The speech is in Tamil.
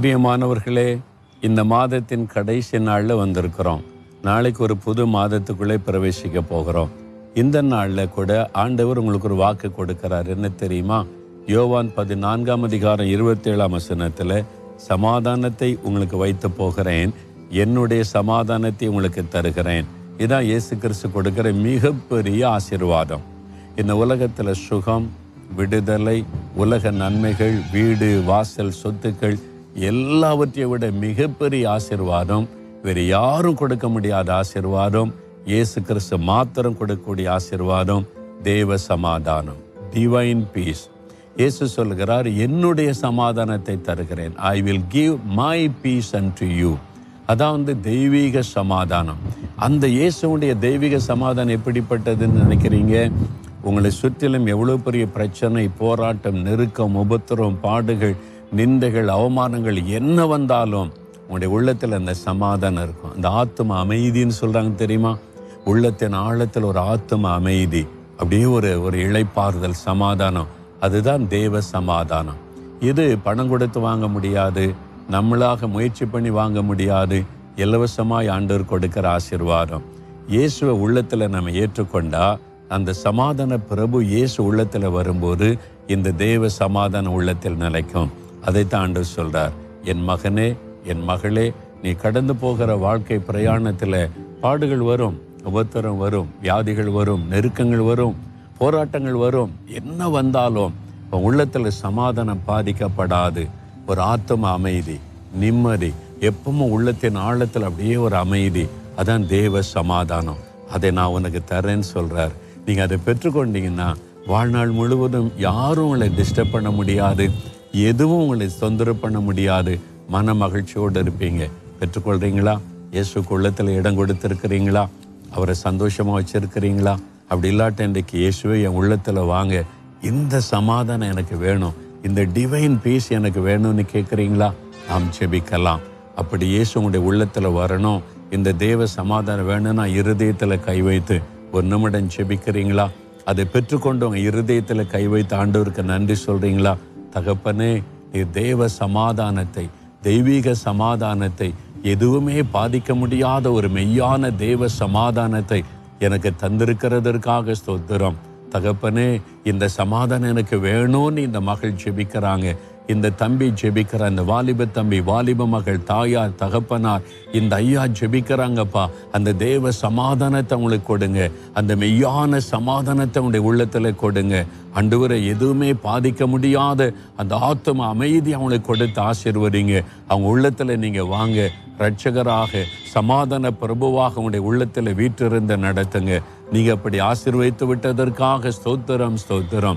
பிரியமானவர்களே இந்த மாதத்தின் கடைசி நாளில் வந்திருக்கிறோம். நாளைக்கு ஒரு புது மாதத்துக்குள்ளே பிரவேசிக்க போகிறோம். இந்த நாளில் கூட ஆண்டவர் உங்களுக்கு ஒரு வாக்கு கொடுக்கிறார். என்ன தெரியுமா? யோவான் பதினான்காம் அதிகாரம் இருபத்தேழாம் வசனத்தில் சமாதானத்தை உங்களுக்கு வைத்து போகிறேன். என்னுடைய சமாதானத்தை உங்களுக்கு தருகிறேன். இதான் இயேசு கிறிஸ்து கொடுக்கிற மிகப்பெரிய ஆசீர்வாதம். இந்த உலகத்தில் சுகம் விடுதலை உலக நன்மைகள் வீடு வாசல் சொத்துக்கள் எல்லாவற்றையும் விட மிகப்பெரிய ஆசீர்வாதம் வேறு யாரும் கொடுக்க முடியாத ஆசீர்வாதம் இயேசு கிறிஸ்து மாத்திரம் கொடுக்கக்கூடிய ஆசீர்வாதம் தேவ சமாதானம் டிவைன் பீஸ் இயேசு சொல்கிறார் என்னுடைய சமாதானத்தை தருகிறேன். I will give my peace and to you அதான் வந்து தெய்வீக சமாதானம். அந்த இயேசுடைய தெய்வீக சமாதானம் எப்படிப்பட்டதுன்னு நினைக்கிறீங்க? உங்களை சுற்றிலும் எவ்வளோ பெரிய பிரச்சனை போராட்டம் நெருக்கம் உபத்திரம் பாடுகள் நிந்தைகள் அவமானங்கள் என்ன வந்தாலும் உங்களுடைய உள்ளத்தில் அந்த சமாதானம் இருக்கும். அந்த ஆத்ம அமைதின்னு சொல்கிறாங்க தெரியுமா? உள்ளத்தின் ஆழத்தில் ஒரு ஆத்ம அமைதி. அப்படியே ஒரு ஒரு இழைப்பாறுதல் சமாதானம். அதுதான் தேவ சமாதானம். இது பணம் கொடுத்து வாங்க முடியாது நம்மளாக முயற்சி பண்ணி வாங்க முடியாது இலவசமாய் ஆண்டவர் கொடுக்கிற ஆசீர்வாதம். இயேசுவை உள்ளத்தில் நம்ம ஏற்றுக்கொண்டா அந்த சமாதான பிரபு இயேசு உள்ளத்தில் வரும்போது இந்த தேவ சமாதான உள்ளத்தில் நிலைக்கும். அதைத்தான் ஆண்டு சொல்றார். என் மகனே என் மகளே நீ கடந்து போகிற வாழ்க்கை பிரயாணத்தில் பாடுகள் வரும் உபத்திரம் வரும் வியாதிகள் வரும் நெருக்கங்கள் வரும் போராட்டங்கள் வரும். என்ன வந்தாலும் உன் உள்ளத்தில் சமாதானம் பாதிக்கப்படாது. ஒரு ஆத்தம அமைதி நிம்மதி எப்பவும் உள்ளத்தின் ஆழத்தில் அப்படியே ஒரு அமைதி. அதான் தேவ சமாதானம். அதை நான் உனக்கு தரேன்னு சொல்கிறார் நீங்கள் அதை பெற்றுக்கொண்டீங்கன்னா வாழ்நாள் முழுவதும் யாரும் உங்களை டிஸ்டர்ப் பண்ண முடியாது. எதுவும் உங்களை தொந்தரவு பண்ண முடியாது. மன மகிழ்ச்சியோடு இருப்பீங்க. பெற்றுக்கொள்றீங்களா? இயேசு உள்ளத்தில் இடம் கொடுத்துருக்கிறீங்களா? அவரை சந்தோஷமாக வச்சிருக்கிறீங்களா? அப்படி இல்லாட்ட இன்றைக்கு இயேசுவை என் உள்ளத்தில் வாங்க. இந்த சமாதானம் எனக்கு வேணும். இந்த டிவைன் பீஸ் எனக்கு வேணும்னு கேட்குறீங்களா? நாம் செபிக்கலாம் அப்படி இயேசு உங்களுடைய உள்ளத்தில் வரணும். இந்த தேவ சமாதானம் வேணும்னா இருதயத்தில் கை வைத்து ஒரு நிமிடம் ஜெபிக்கிறீங்களா? அதை பெற்றுக்கொண்டு உங்கள் இருதயத்தில் கை வைத்து ஆண்டவருக்கு நன்றி சொல்கிறீங்களா தகப்பனே நீர் தேவ சமாதானத்தை தெய்வீக சமாதானத்தை எதுவுமே பாதிக்க முடியாத ஒரு மெய்யான தேவ சமாதானத்தை எனக்கு தந்திருக்கிறதற்காக ஸ்தோத்திரம். தகப்பனே இந்த சமாதானம் எனக்கு வேணும்னு இந்த மகள் ஜெபிக்கிறாங்க. இந்த தம்பி ஜெபிக்கிற அந்த வாலிப தம்பி வாலிப மகள் தாயார் தகப்பனார் இந்த ஐயா ஜெபிக்கிறாங்கப்பா. அந்த தேவ சமாதானத்தை அவங்களுக்கு கொடுங்க. அந்த மெய்யான சமாதானத்தை அவங்களுடைய உள்ளத்துல கொடுங்க. அண்டுவரை எதுவுமே பாதிக்க முடியாத அந்த ஆத்ம அமைதி அவங்களுக்கு கொடுத்து ஆசிர்வதிங்க. அவங்க உள்ளத்துல நீங்க வாங்க. ரட்சகராக சமாதான பிரபுவாக உங்களுடைய உள்ளத்துல வீட்டிருந்து நடத்துங்க. நீங்க அப்படி ஆசீர்வதித்து விட்டதற்காக ஸ்தோத்திரம் ஸ்தோத்திரம்.